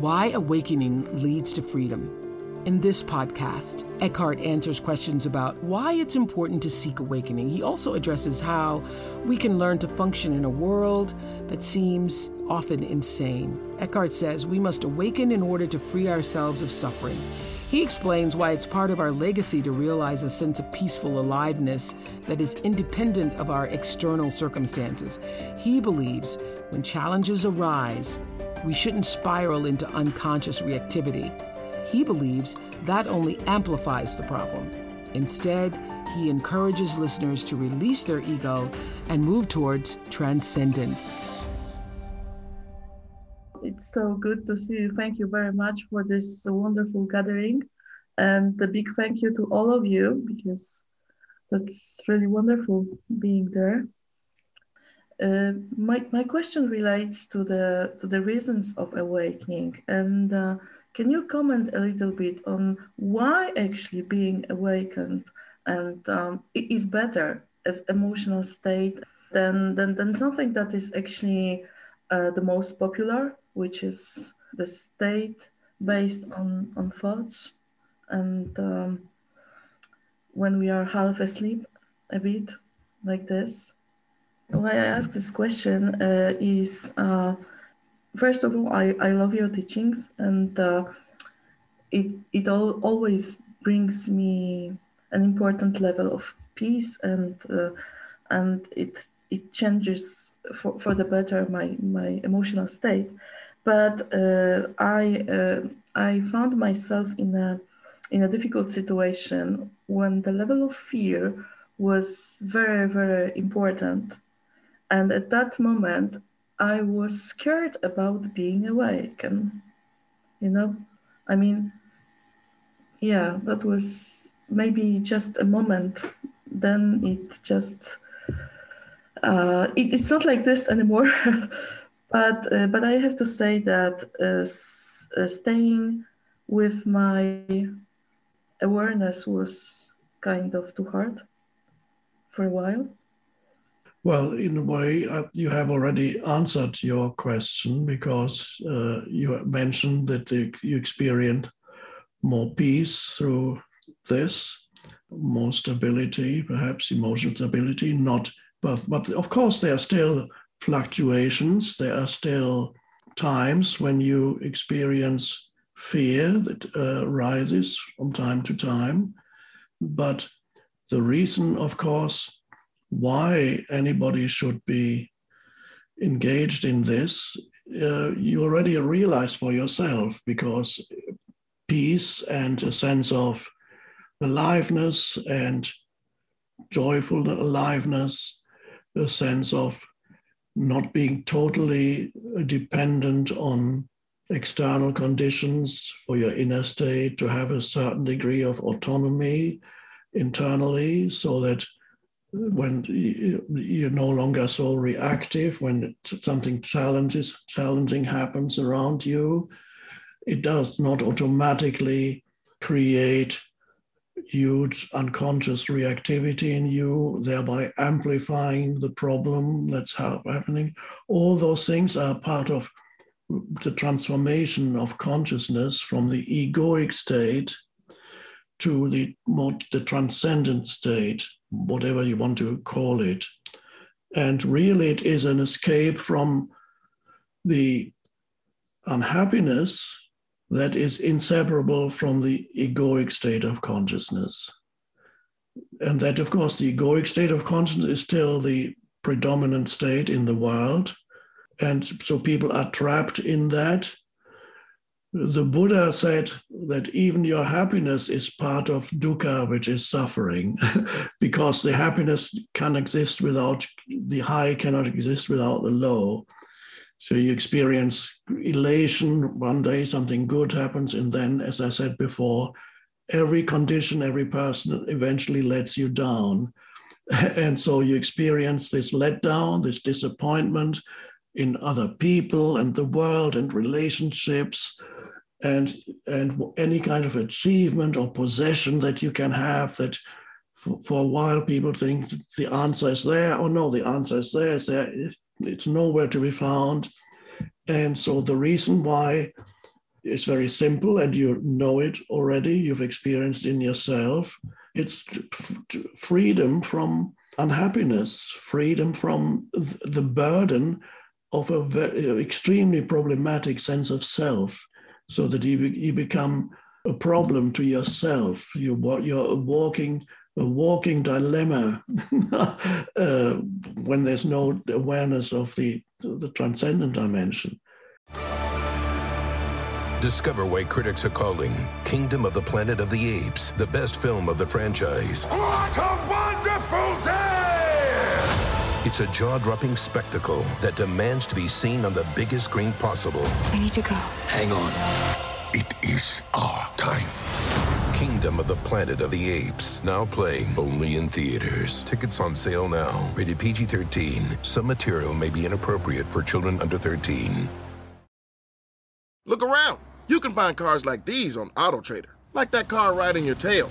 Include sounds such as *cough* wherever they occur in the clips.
Why awakening leads to freedom. In this podcast, Eckhart answers questions about why it's important to seek awakening. He also addresses how we can learn to function in a world that seems often insane. Eckhart says we must awaken in order to free ourselves of suffering. He explains why it's part of our legacy to realize a sense of peaceful aliveness that is independent of our external circumstances. He believes when challenges arise, we shouldn't spiral into unconscious reactivity. He believes that only amplifies the problem. Instead, he encourages listeners to release their ego and move towards transcendence. It's so good to see you. Thank you very much for this wonderful gathering. And a big thank you to all of you because that's really wonderful being there. Uh, my, my question relates to the to the reasons of awakening. And uh, can you comment a little bit on why actually being awakened and um, is better as emotional state than, than, than something that is actually uh, the most popular which is the state based on, on thoughts? And um, when we are half asleep a bit like this why I ask this question uh, is uh, first of all, I, I love your teachings, and uh, it it all, always brings me an important level of peace, and uh, and it it changes for, for the better my my emotional state. But uh, I uh, I found myself in a in a difficult situation when the level of fear was very very important and at that moment, I was scared about being awake. And, you know, I mean, yeah, that was maybe just a moment. Then it just, uh, it, it's not like this *laughs* anymore. but, uh, but I have to say that uh, uh, staying with my awareness was kind of too hard for a while. Well, in a way, uh, you have already answered your question because uh, you mentioned that you experience more peace through this, more stability, perhaps emotional stability. Not, but but of course there are still fluctuations. There are still times when you experience fear that uh, rises from time to time. But the reason, of course, why anybody should be engaged in this, uh, you already realize for yourself because peace and a sense of aliveness and joyful aliveness, a sense of not being totally dependent on external conditions for your inner state, to have a certain degree of autonomy internally so that when you're no longer so reactive, when something challenges, challenging happens around you, it does not automatically create huge unconscious reactivity in you, thereby amplifying the problem that's happening. All those things are part of the transformation of consciousness from the egoic state to the more the transcendent state whatever you want to call it. And really, it is an escape from the unhappiness that is inseparable from the egoic state of consciousness. And that, of course, the egoic state of consciousness is still the predominant state in the world. And so people are trapped in that. The Buddha said that even your happiness is part of dukkha, which is suffering, *laughs* because the happiness can exist without the high, cannot exist without the low. So you experience elation one day, something good happens, and then, as I said before, every condition, every person eventually lets you down. *laughs* And so you experience this letdown, this disappointment in other people and the world and relationships and and any kind of achievement or possession that you can have that for, a while people think the answer is there oh no the answer is there it's there it's nowhere to be found. And so the reason why is very simple, and you know it already, you've experienced in yourself. It's freedom from unhappiness, freedom from the burden of a very, extremely problematic sense of self, so that you, you become a problem to yourself. You, you're walking a walking dilemma *laughs* uh, when there's no awareness of the, the transcendent dimension. Discover why critics are calling Kingdom of the Planet of the Apes the best film of the franchise. What a wonderful day! It's a jaw dropping spectacle that demands to be seen on the biggest screen possible. I need to go. Hang on. It is our time. Kingdom of the Planet of the Apes, now playing only in theaters. Tickets on sale now. Rated PG 13. Some material may be inappropriate for children under 13. Look around. You can find cars like these on AutoTrader, like that car riding your tail.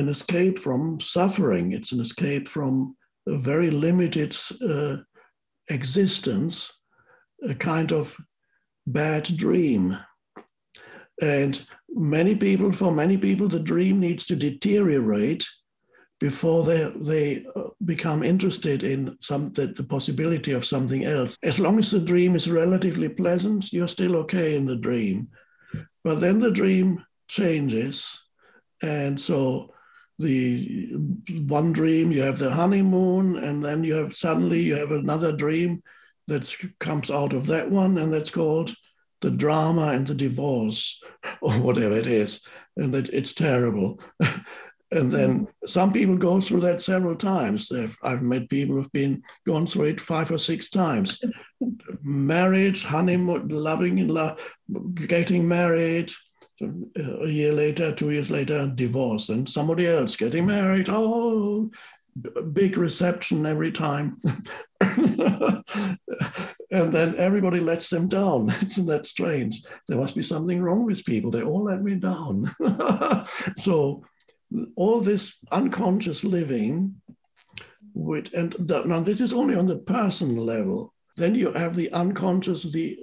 an escape from suffering. It's an escape from a very limited uh, existence, a kind of bad dream. And many people, for many people, the dream needs to deteriorate before they they uh, become interested in some the, the possibility of something else. As long as the dream is relatively pleasant, you're still okay in the dream. But then the dream changes, and so the one dream you have the honeymoon, and then you have suddenly you have another dream that comes out of that one, and that's called the drama and the divorce *laughs* or whatever it is and that it's terrible. *laughs* And then mm. some people go through that several times. They've, i've met people who've been gone through it five or six times. *laughs* Marriage honeymoon loving in love getting married a year later two years later divorce and somebody else getting married oh big reception every time *laughs* and then everybody lets them down. *laughs* Isn't that strange? There must be something wrong with people. They all let me down. *laughs* so all this unconscious living, which and now this is only on the personal level. Then you have the unconscious, the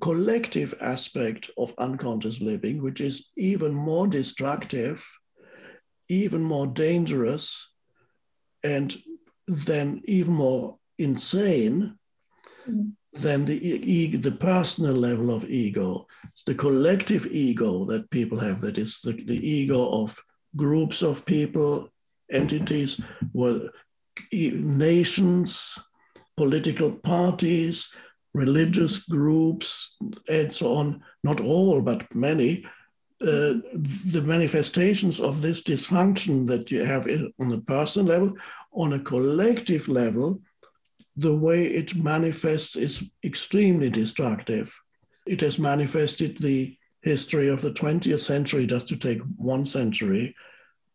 collective aspect of unconscious living, which is even more destructive, even more dangerous, and then even more insane mm. than the, e- the personal level of ego, the collective ego that people have, that is the, the ego of groups of people, entities, well, nations, political parties, religious groups, and so on, not all, but many, uh, the manifestations of this dysfunction that you have on a personal level, on a collective level, the way it manifests is extremely destructive. It has manifested the history of the 20th century, just to take one century.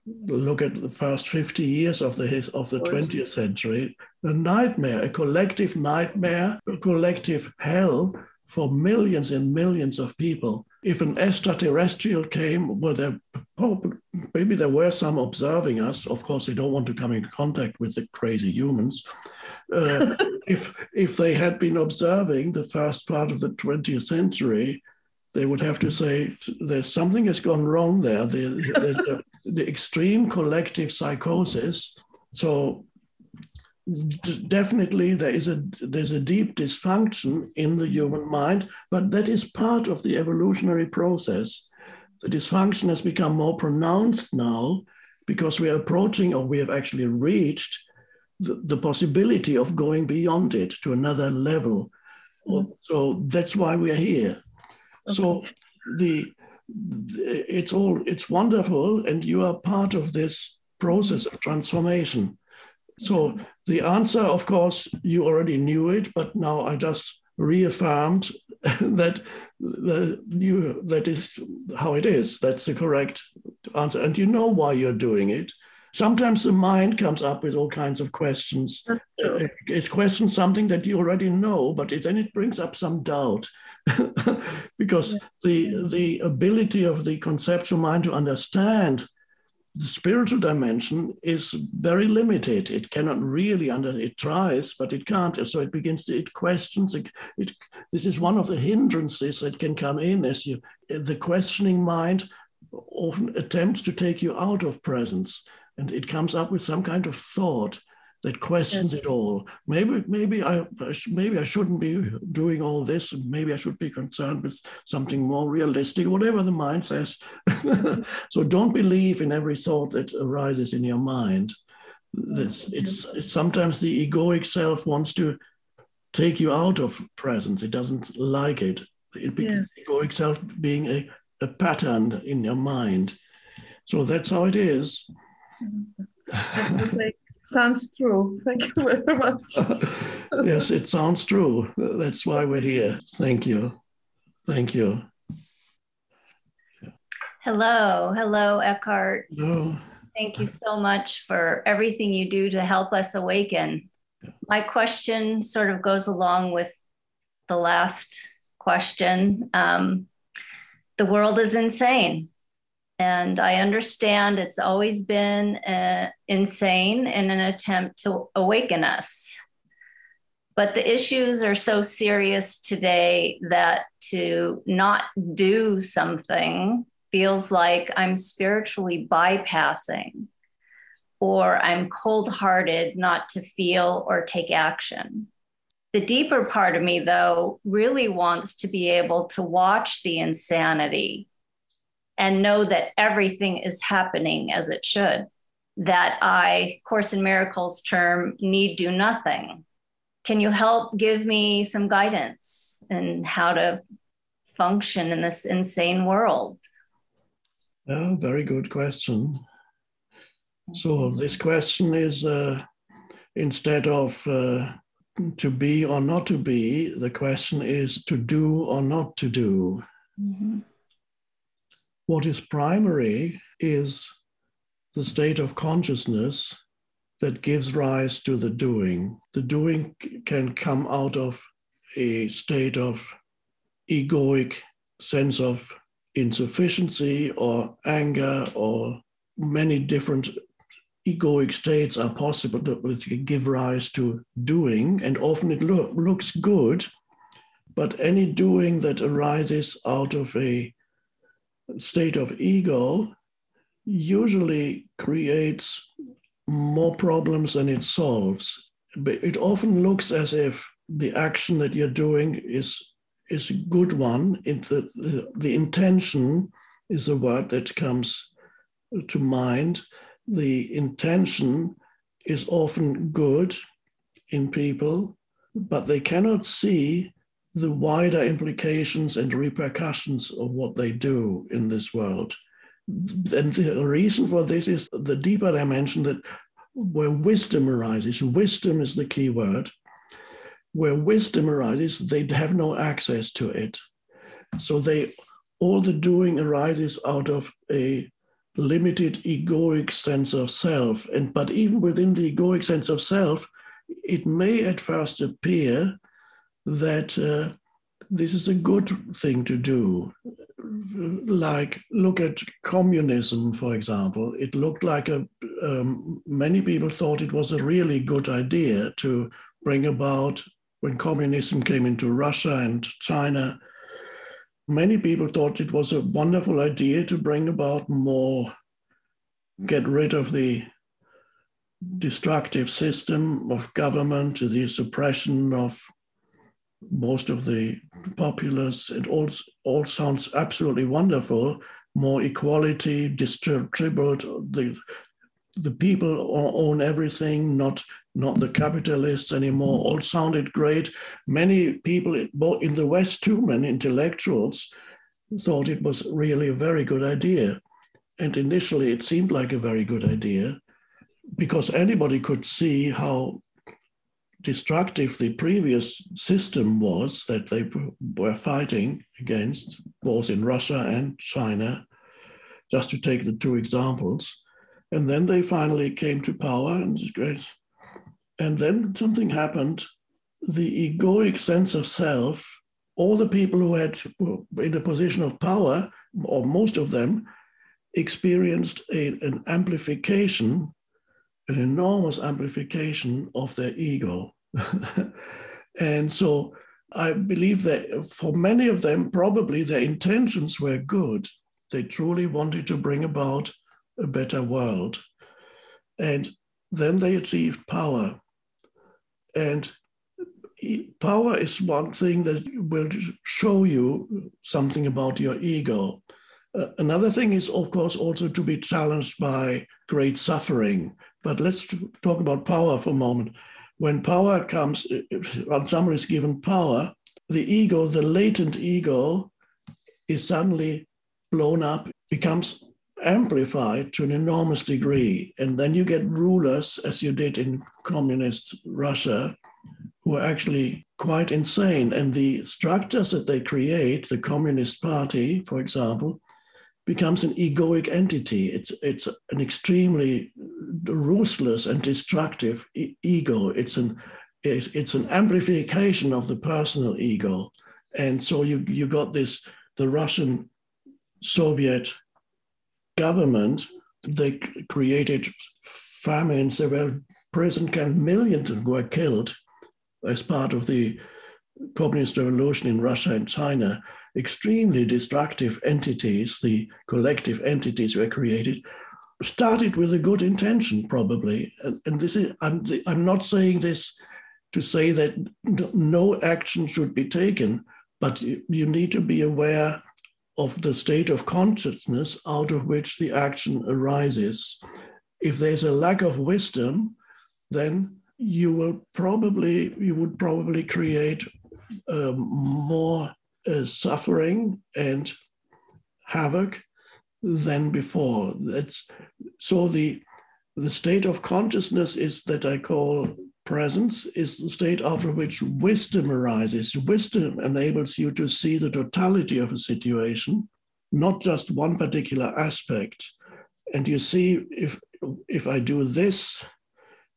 Look at the first 50 years of the, of the 20th century, a nightmare, a collective nightmare, a collective hell for millions and millions of people. If an extraterrestrial came, well, there, maybe there were some observing us. Of course, they don't want to come in contact with the crazy humans. Uh, *laughs* if if they had been observing the first part of the 20th century, they would have to say there's something has gone wrong there. The, the, the extreme collective psychosis. So definitely there is a there's a deep dysfunction in the human mind but that is part of the evolutionary process the dysfunction has become more pronounced now because we are approaching or we have actually reached the, the possibility of going beyond it to another level mm-hmm. so that's why we are here okay. so the it's all it's wonderful and you are part of this process of transformation so the answer, of course, you already knew it, but now I just reaffirmed *laughs* that the you that is how it is. That's the correct answer, and you know why you're doing it. Sometimes the mind comes up with all kinds of questions. It questions something that you already know, but it, then it brings up some doubt. *laughs* because the the ability of the conceptual mind to understand the spiritual dimension is very limited. It cannot really under it tries, but it can't. So it begins to it questions. It, it this is one of the hindrances that can come in as you the questioning mind often attempts to take you out of presence, and it comes up with some kind of thought that questions it all. Maybe, maybe I, maybe I shouldn't be doing all this. Maybe I should be concerned with something more realistic. Whatever the mind says. *laughs* so don't believe in every thought that arises in your mind. It's, it's sometimes the egoic self wants to take you out of presence. It doesn't like it. It yeah. egoic self being a, a pattern in your mind. So that's how it is. *laughs* Sounds true. Thank you very much. *laughs* yes, it sounds true. That's why we're here. Thank you. Thank you. Hello. Hello, Eckhart. Hello. Thank you so much for everything you do to help us awaken. My question sort of goes along with the last question. Um, the world is insane. And I understand it's always been uh, insane in an attempt to awaken us. But the issues are so serious today that to not do something feels like I'm spiritually bypassing or I'm cold hearted not to feel or take action. The deeper part of me, though, really wants to be able to watch the insanity and know that everything is happening as it should. That I, Course in Miracles term, need do nothing. Can you help give me some guidance in how to function in this insane world? Yeah, very good question. So, this question is uh, instead of uh, to be or not to be, the question is to do or not to do. Mm-hmm. What is primary is the state of consciousness that gives rise to the doing. The doing can come out of a state of egoic sense of insufficiency or anger or many different egoic states are possible that give rise to doing and often it lo- looks good but any doing that arises out of a state of ego usually creates more problems than it solves. But it often looks as if the action that you're doing is, is a good one. It, the, the, the intention is a word that comes to mind. The intention is often good in people, but they cannot see the wider implications and repercussions of what they do in this world. And the reason for this is the deeper dimension that where wisdom arises, wisdom is the key word. Where wisdom arises, they have no access to it. So they all the doing arises out of a limited egoic sense of self. And but even within the egoic sense of self, it may at first appear that uh, this is a good thing to do. Like, look at communism, for example. It looked like a, um, many people thought it was a really good idea to bring about when communism came into Russia and China. Many people thought it was a wonderful idea to bring about more, get rid of the destructive system of government, the suppression of most of the populace. It all, all sounds absolutely wonderful. More equality, distribute the the people own everything, not not the capitalists anymore. All sounded great. Many people, in the West too, many intellectuals, thought it was really a very good idea. And initially, it seemed like a very good idea because anybody could see how destructive the previous system was that they were fighting against, both in Russia and China, just to take the two examples. And then they finally came to power, and great. And then something happened. The egoic sense of self, all the people who had in a position of power, or most of them, experienced a, an amplification an enormous amplification of their ego. *laughs* and so I believe that for many of them, probably their intentions were good. They truly wanted to bring about a better world. And then they achieved power. And power is one thing that will show you something about your ego. Uh, another thing is, of course, also to be challenged by great suffering. But let's talk about power for a moment. When power comes, when someone is given power, the ego, the latent ego, is suddenly blown up, becomes amplified to an enormous degree. And then you get rulers, as you did in communist Russia, who are actually quite insane. And the structures that they create, the Communist Party, for example, becomes an egoic entity. It's, it's an extremely ruthless and destructive e- ego. It's an, it's an amplification of the personal ego. And so you, you got this, the Russian Soviet government, they created famines. There were prison camps, millions were killed as part of the communist revolution in Russia and China extremely destructive entities, the collective entities were created, started with a good intention, probably. And, and this is, I'm, I'm not saying this to say that no action should be taken, but you, you need to be aware of the state of consciousness out of which the action arises. If there's a lack of wisdom, then you will probably you would probably create um, more uh, suffering and havoc than before. That's so the the state of consciousness is that I call presence is the state after which wisdom arises. Wisdom enables you to see the totality of a situation, not just one particular aspect. And you see if if I do this,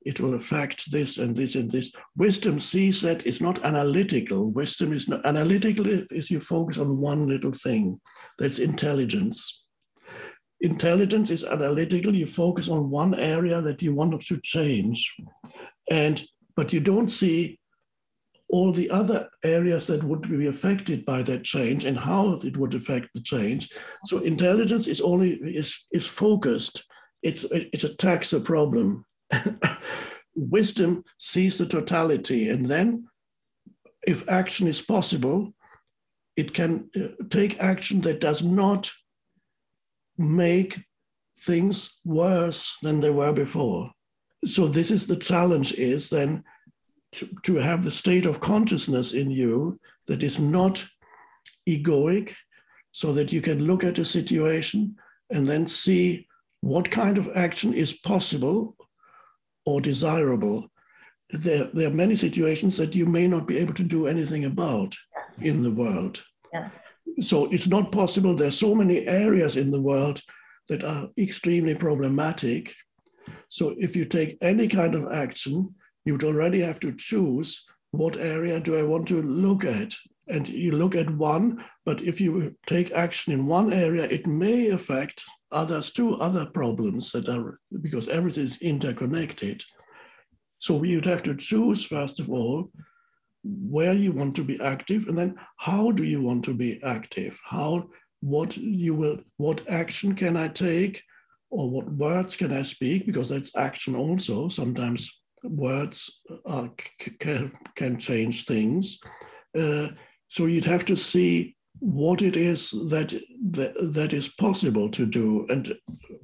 it will affect this and this and this. Wisdom sees that it's not analytical. Wisdom is not analytical is you focus on one little thing. That's intelligence. Intelligence is analytical. You focus on one area that you want to change. And but you don't see all the other areas that would be affected by that change and how it would affect the change. So intelligence is only is is focused. It's it attacks a problem *coughs* wisdom sees the totality, and then, if action is possible, it can uh, take action that does not make things worse than they were before. So this is the challenge is then to, to have the state of consciousness in you that is not egoic, so that you can look at a situation and then see what kind of action is possible or desirable, there, there are many situations that you may not be able to do anything about yes. in the world. Yeah. So it's not possible. There are so many areas in the world that are extremely problematic. So if you take any kind of action, you'd already have to choose what area do I want to look at? and you look at one, but if you take action in one area, it may affect others two other problems that are, because everything is interconnected. So you'd have to choose, first of all, where you want to be active, and then how do you want to be active? How, what you will, what action can I take, or what words can I speak? Because that's action also. Sometimes words are, can, can change things. Uh, so you'd have to see what it is that, that, is possible to do. And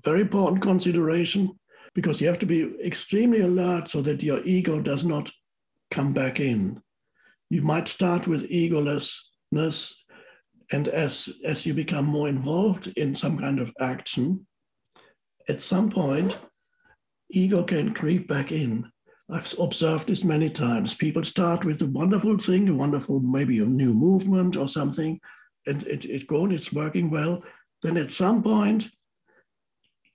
very important consideration, because you have to be extremely alert so that your ego does not come back in. You might start with egolessness, and as, as you become more involved in some kind of action, at some point, ego can creep back in. I've observed this many times. People start with a wonderful thing, a wonderful, maybe a new movement or something, and it, it's going, it's working well. Then at some point,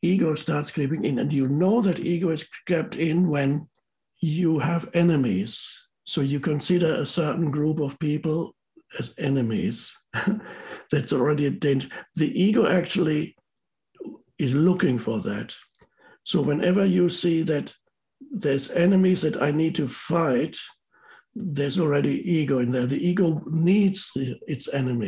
ego starts creeping in, and you know that ego is crept in when you have enemies. So you consider a certain group of people as enemies. *laughs* That's already a danger. The ego actually is looking for that. So whenever you see that there's enemies that I need to fight, there's already ego in there. The ego needs the, its enemy.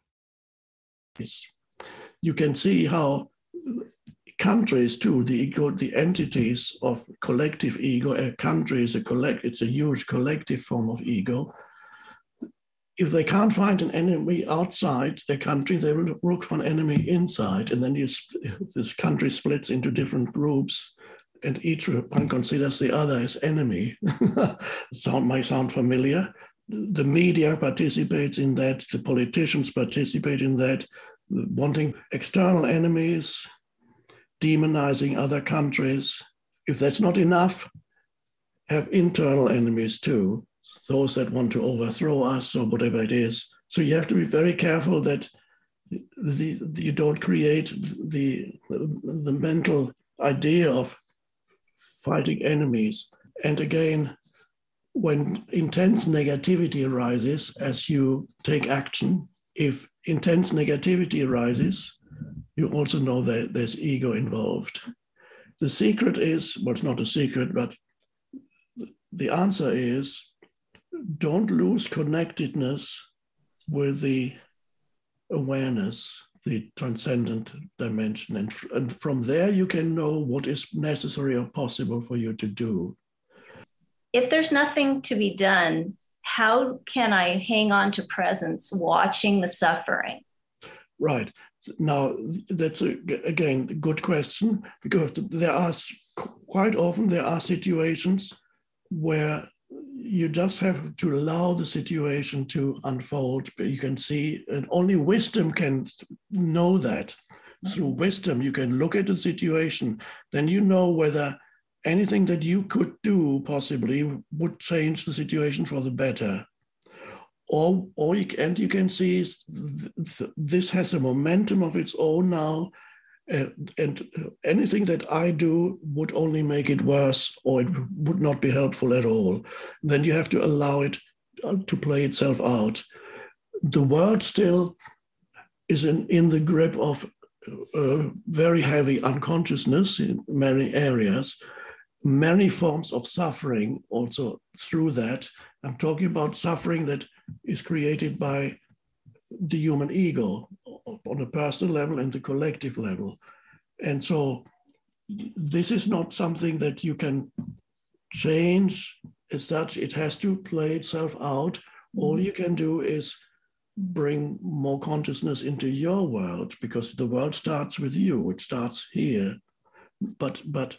You can see how countries too, the ego, the entities of collective ego, a country is a collect, it's a huge collective form of ego. If they can't find an enemy outside their country, they will look for an enemy inside, and then you, this country splits into different groups, and each one considers the other as enemy. *laughs* sound might sound familiar. The media participates in that. The politicians participate in that, wanting external enemies, demonizing other countries. If that's not enough, have internal enemies too, those that want to overthrow us or whatever it is. So you have to be very careful that the, the, you don't create the, the mental idea of fighting enemies. And again, when intense negativity arises as you take action, if intense negativity arises, you also know that there's ego involved. The secret is, well, it's not a secret, but the answer is don't lose connectedness with the awareness, the transcendent dimension. And, and from there, you can know what is necessary or possible for you to do. If there's nothing to be done, how can I hang on to presence watching the suffering? Right. Now, that's a, again a good question because there are quite often there are situations where you just have to allow the situation to unfold. But you can see, and only wisdom can know that. Mm-hmm. Through wisdom, you can look at the situation, then you know whether anything that you could do possibly would change the situation for the better. Or, or you, and you can see th- this has a momentum of its own now, uh, and anything that I do would only make it worse, or it would not be helpful at all. Then you have to allow it uh, to play itself out. The world still is in, in the grip of uh, very heavy unconsciousness in many areas many forms of suffering also through that. I'm talking about suffering that is created by the human ego on a personal level and the collective level. And so this is not something that you can change as such. It has to play itself out. All you can do is bring more consciousness into your world because the world starts with you. It starts here. But but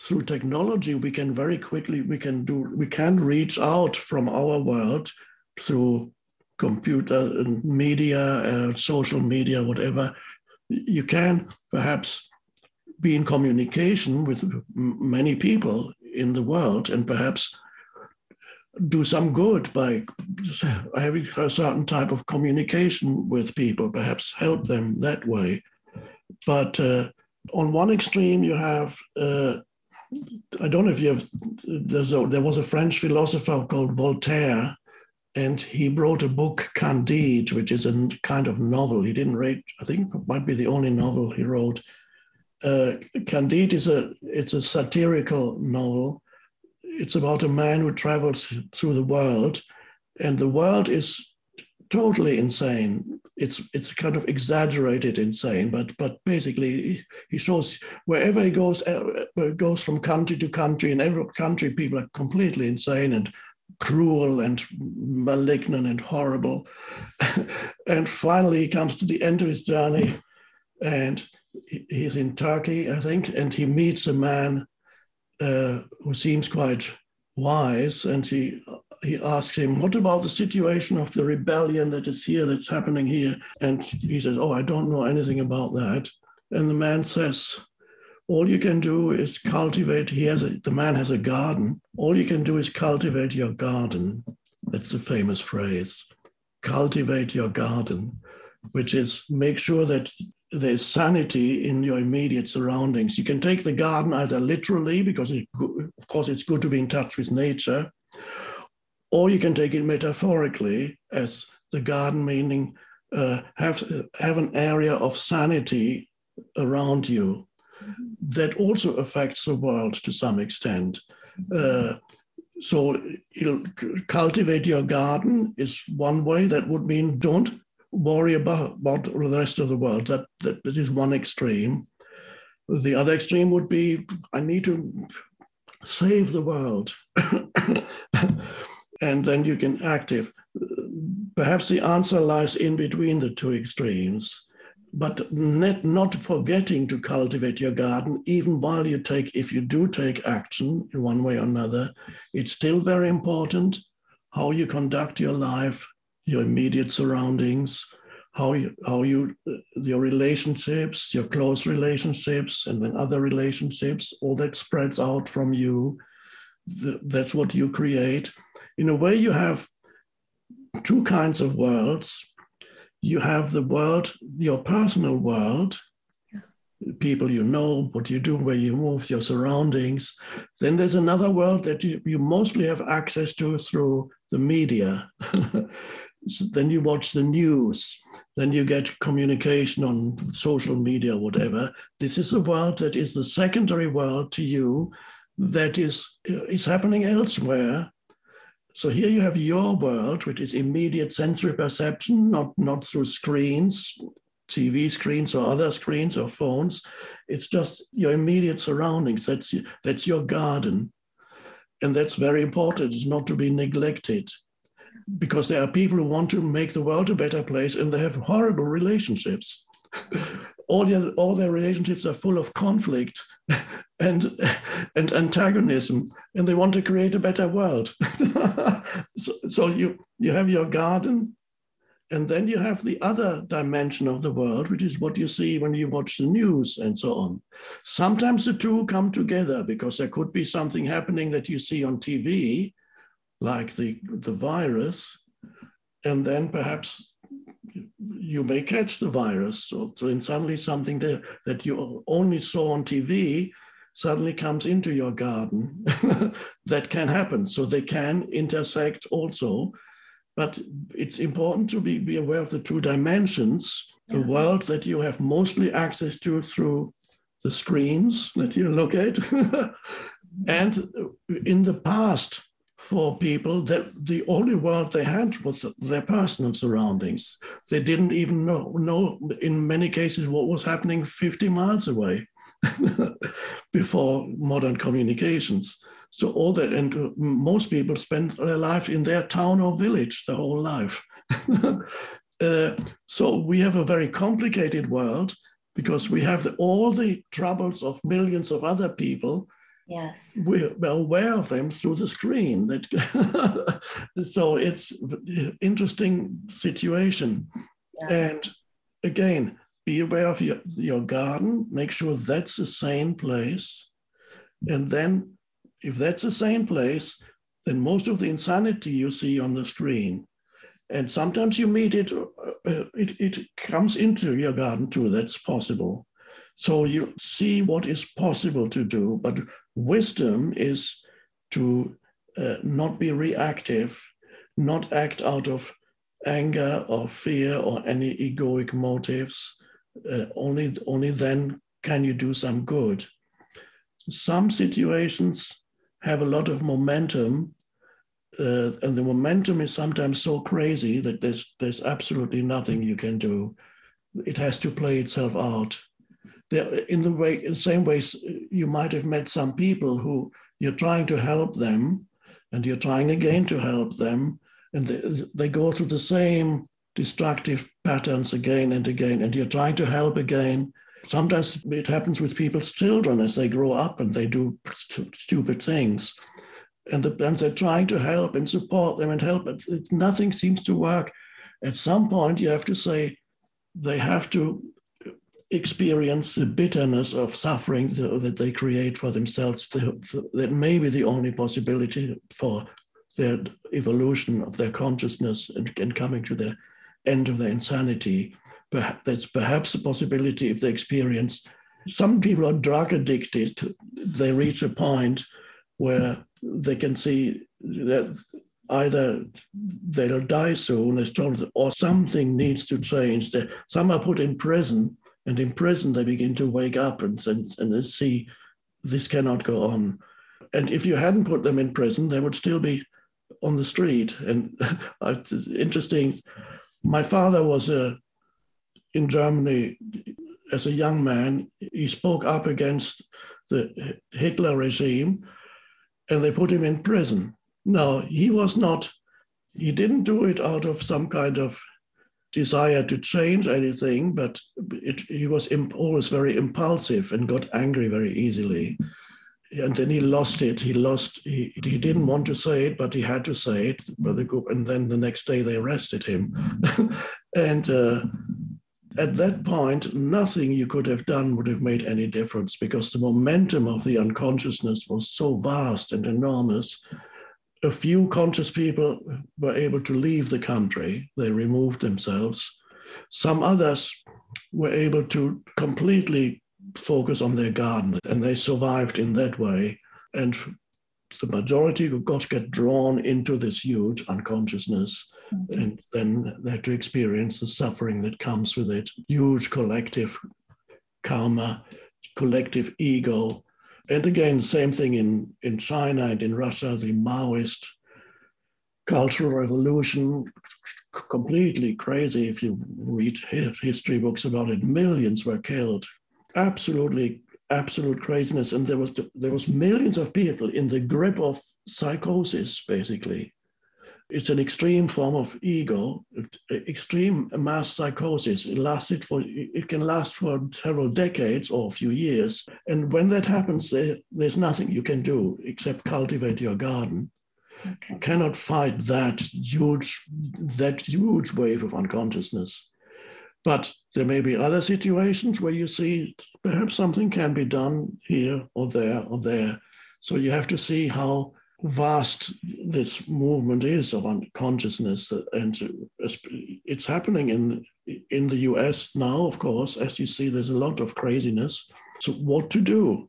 through technology, we can very quickly we can do we can reach out from our world through computer and media, uh, social media, whatever. You can perhaps be in communication with many people in the world and perhaps do some good by having a certain type of communication with people, perhaps help them that way. But uh, on one extreme, you have, uh, I don't know if you have, a, there was a French philosopher called Voltaire, and he wrote a book, Candide, which is a kind of novel. He didn't write, I think it might be the only novel he wrote. Uh, Candide is a, it's a satirical novel it's about a man who travels through the world, and the world is totally insane. It's it's kind of exaggerated insane, but but basically he shows wherever he goes, uh, goes from country to country. In every country, people are completely insane and cruel and malignant and horrible. *laughs* and finally, he comes to the end of his journey, and he's in Turkey, I think, and he meets a man uh, who seems quite wise, and he he asks him, "What about the situation of the rebellion that is here, that's happening here?" And he says, "Oh, I don't know anything about that." And the man says, "All you can do is cultivate." He has a, the man has a garden. All you can do is cultivate your garden. That's the famous phrase. Cultivate your garden, which is make sure that there's sanity in your immediate surroundings. You can take the garden either literally, because it, of course it's good to be in touch with nature, or you can take it metaphorically as the garden meaning uh, have, have an area of sanity around you that also affects the world to some extent. Uh, so cultivate your garden is one way that would mean don't worry about, about the rest of the world. That, that, that is one extreme. The other extreme would be I need to save the world. *coughs* *laughs* and then you can active. Perhaps the answer lies in between the two extremes, but not, not forgetting to cultivate your garden, even while you take, if you do take action in one way or another, it's still very important how you conduct your life your immediate surroundings, how you, how you, your relationships, your close relationships, and then other relationships, all that spreads out from you. That's what you create. In a way, you have two kinds of worlds. You have the world, your personal world, people you know, what you do, where you move, your surroundings. Then there's another world that you, you mostly have access to through the media. *laughs* then you watch the news, then you get communication on social media, whatever. This is a world that is the secondary world to you that is, is happening elsewhere. So here you have your world, which is immediate sensory perception, not, not through screens, TV screens or other screens or phones. It's just your immediate surroundings. That's, that's your garden. And that's very important. It's not to be neglected because there are people who want to make the world a better place and they have horrible relationships. *laughs* all, their, all their relationships are full of conflict and, and antagonism, and they want to create a better world. *laughs* so, so you, you have your garden, and then you have the other dimension of the world, which is what you see when you watch the news and so on. Sometimes the two come together because there could be something happening that you see on TV like the, the virus, and then perhaps you may catch the virus. So, so suddenly something that, that you only saw on TV suddenly comes into your garden. *laughs* that can happen. So they can intersect also. But it's important to be, be aware of the two dimensions the yeah. world that you have mostly access to through the screens that you look at, *laughs* and in the past, for people that the only world they had was their personal surroundings. They didn't even know, know in many cases what was happening 50 miles away *laughs* before modern communications. So all that, and most people spend their life in their town or village their whole life. *laughs* uh, so we have a very complicated world because we have the, all the troubles of millions of other people Yes. We're aware of them through the screen. That *laughs* so it's interesting situation. Yeah. And again, be aware of your, your garden, make sure that's the same place. And then if that's the same place, then most of the insanity you see on the screen. And sometimes you meet it, uh, it, it comes into your garden too, that's possible. So you see what is possible to do, but wisdom is to uh, not be reactive, not act out of anger or fear or any egoic motives. Uh, only, only then can you do some good. Some situations have a lot of momentum, uh, and the momentum is sometimes so crazy that there's, there's absolutely nothing you can do. It has to play itself out There, in the way, in the same ways, you might have met some people who you're trying to help them, and you're trying again to help them, and they, they go through the same destructive patterns again and again, and you're trying to help again. Sometimes it happens with people's children as they grow up and they do st- stupid things. And, the, and they're trying to help and support them and help, but nothing seems to work. At some point, you have to say they have to experience the bitterness of suffering that they create for themselves. That may be the only possibility for their evolution of their consciousness and, and coming to the end of their insanity. That's perhaps a possibility if they experience. Some people are drug addicted. They reach a point where they can see that either they'll die soon, or something needs to change. Some are put in prison and in prison, they begin to wake up and, and, and see this cannot go on. And if you hadn't put them in prison, they would still be on the street. And *laughs* it's interesting. My father was a, uh, in Germany as a young man. He spoke up against the Hitler regime, and they put him in prison. Now he was not. He didn't do it out of some kind of desire to change anything, but it, he was always very impulsive and got angry very easily. And then he lost it. He lost. He, he didn't want to say it, but he had to say it. But the group, and then the next day they arrested him. *laughs* and uh, at that point, nothing you could have done would have made any difference because the momentum of the unconsciousness was so vast and enormous a few conscious people were able to leave the country, they removed themselves. Some others were able to completely focus on their garden, and they survived in that way. And the majority got to get drawn into this huge unconsciousness. Mm-hmm. And then they had to experience the suffering that comes with it huge collective karma, collective ego, and again, same thing in, in China and in Russia, the Maoist cultural revolution, completely crazy. If you read history books about it, millions were killed. Absolutely, absolute craziness. And there was there was millions of people in the grip of psychosis, basically it's an extreme form of ego, extreme mass psychosis. It lasted for it can last for several decades or a few years. And when that happens, there, there's nothing you can do except cultivate your garden. Okay. You cannot fight that huge that huge wave of unconsciousness. But there may be other situations where you see perhaps something can be done here or there or there. So you have to see how vast this movement is of unconsciousness and it's happening in in the US now of course as you see there's a lot of craziness. So what to do?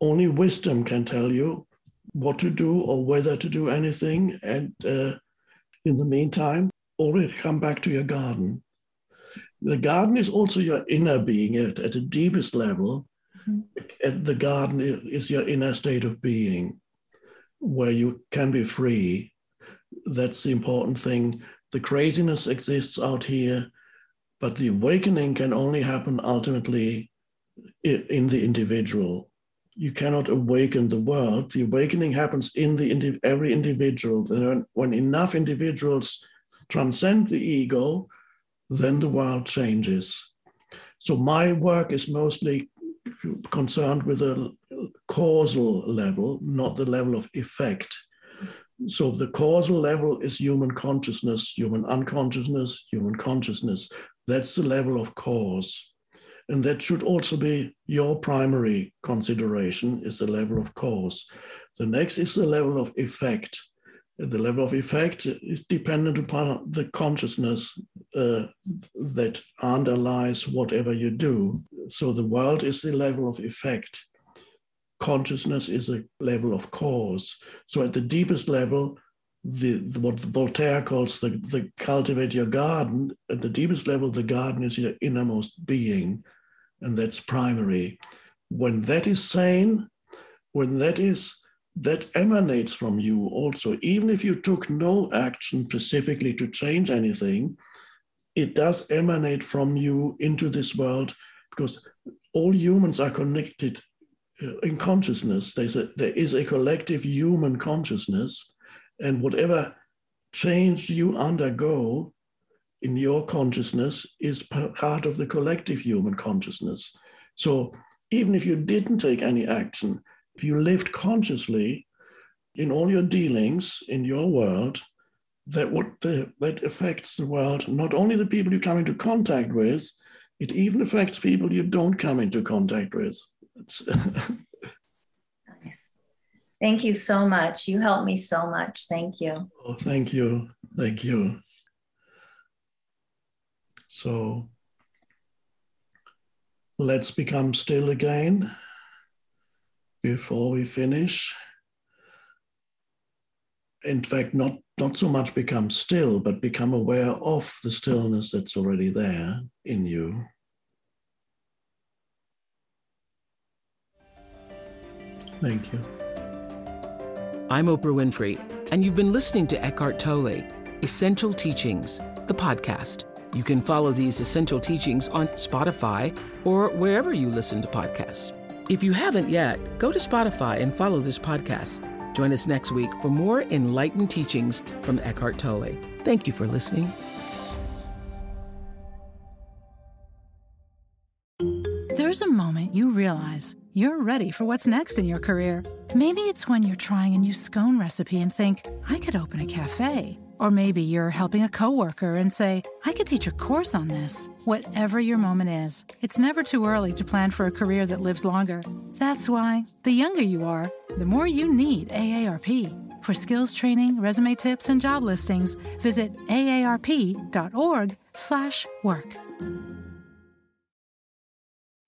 Only wisdom can tell you what to do or whether to do anything. And uh, in the meantime always come back to your garden the garden is also your inner being at, at the deepest level mm-hmm. the garden is your inner state of being where you can be free. That's the important thing. The craziness exists out here, but the awakening can only happen ultimately in the individual. You cannot awaken the world. The awakening happens in the every individual. and When enough individuals transcend the ego, then the world changes. So my work is mostly concerned with a causal level, not the level of effect. So the causal level is human consciousness, human unconsciousness, human consciousness. That's the level of cause. And that should also be your primary consideration is the level of cause. The next is the level of effect. The level of effect is dependent upon the consciousness uh, that underlies whatever you do. So the world is the level of effect. Consciousness is a level of cause. So at the deepest level, the, the, what Voltaire calls the, the cultivate your garden, at the deepest level, the garden is your innermost being, and that's primary. When that is sane, when that is that emanates from you also, even if you took no action specifically to change anything, it does emanate from you into this world because all humans are connected uh, in consciousness. There's a, there is a collective human consciousness, and whatever change you undergo in your consciousness is part of the collective human consciousness. So even if you didn't take any action, if you lived consciously in all your dealings in your world, that what the, that affects the world, not only the people you come into contact with, it even affects people you don't come into contact with. *laughs* nice. Thank you so much. You helped me so much. Thank you. Oh, thank you. Thank you. So let's become still again before we finish. In fact, not, not so much become still, but become aware of the stillness that's already there in you. Thank you. I'm Oprah Winfrey, and you've been listening to Eckhart Tolle, Essential Teachings, the podcast. You can follow these essential teachings on Spotify or wherever you listen to podcasts. If you haven't yet, go to Spotify and follow this podcast. Join us next week for more enlightened teachings from Eckhart Tolle. Thank you for listening. There's a moment you realize you're ready for what's next in your career. Maybe it's when you're trying a new scone recipe and think, I could open a cafe. Or maybe you're helping a coworker and say, I could teach a course on this. Whatever your moment is, it's never too early to plan for a career that lives longer. That's why, the younger you are, the more you need AARP. For skills training, resume tips, and job listings, visit aarp.org/work.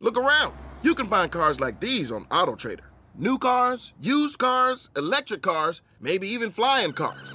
Look around. You can find cars like these on AutoTrader. New cars, used cars, electric cars, maybe even flying cars.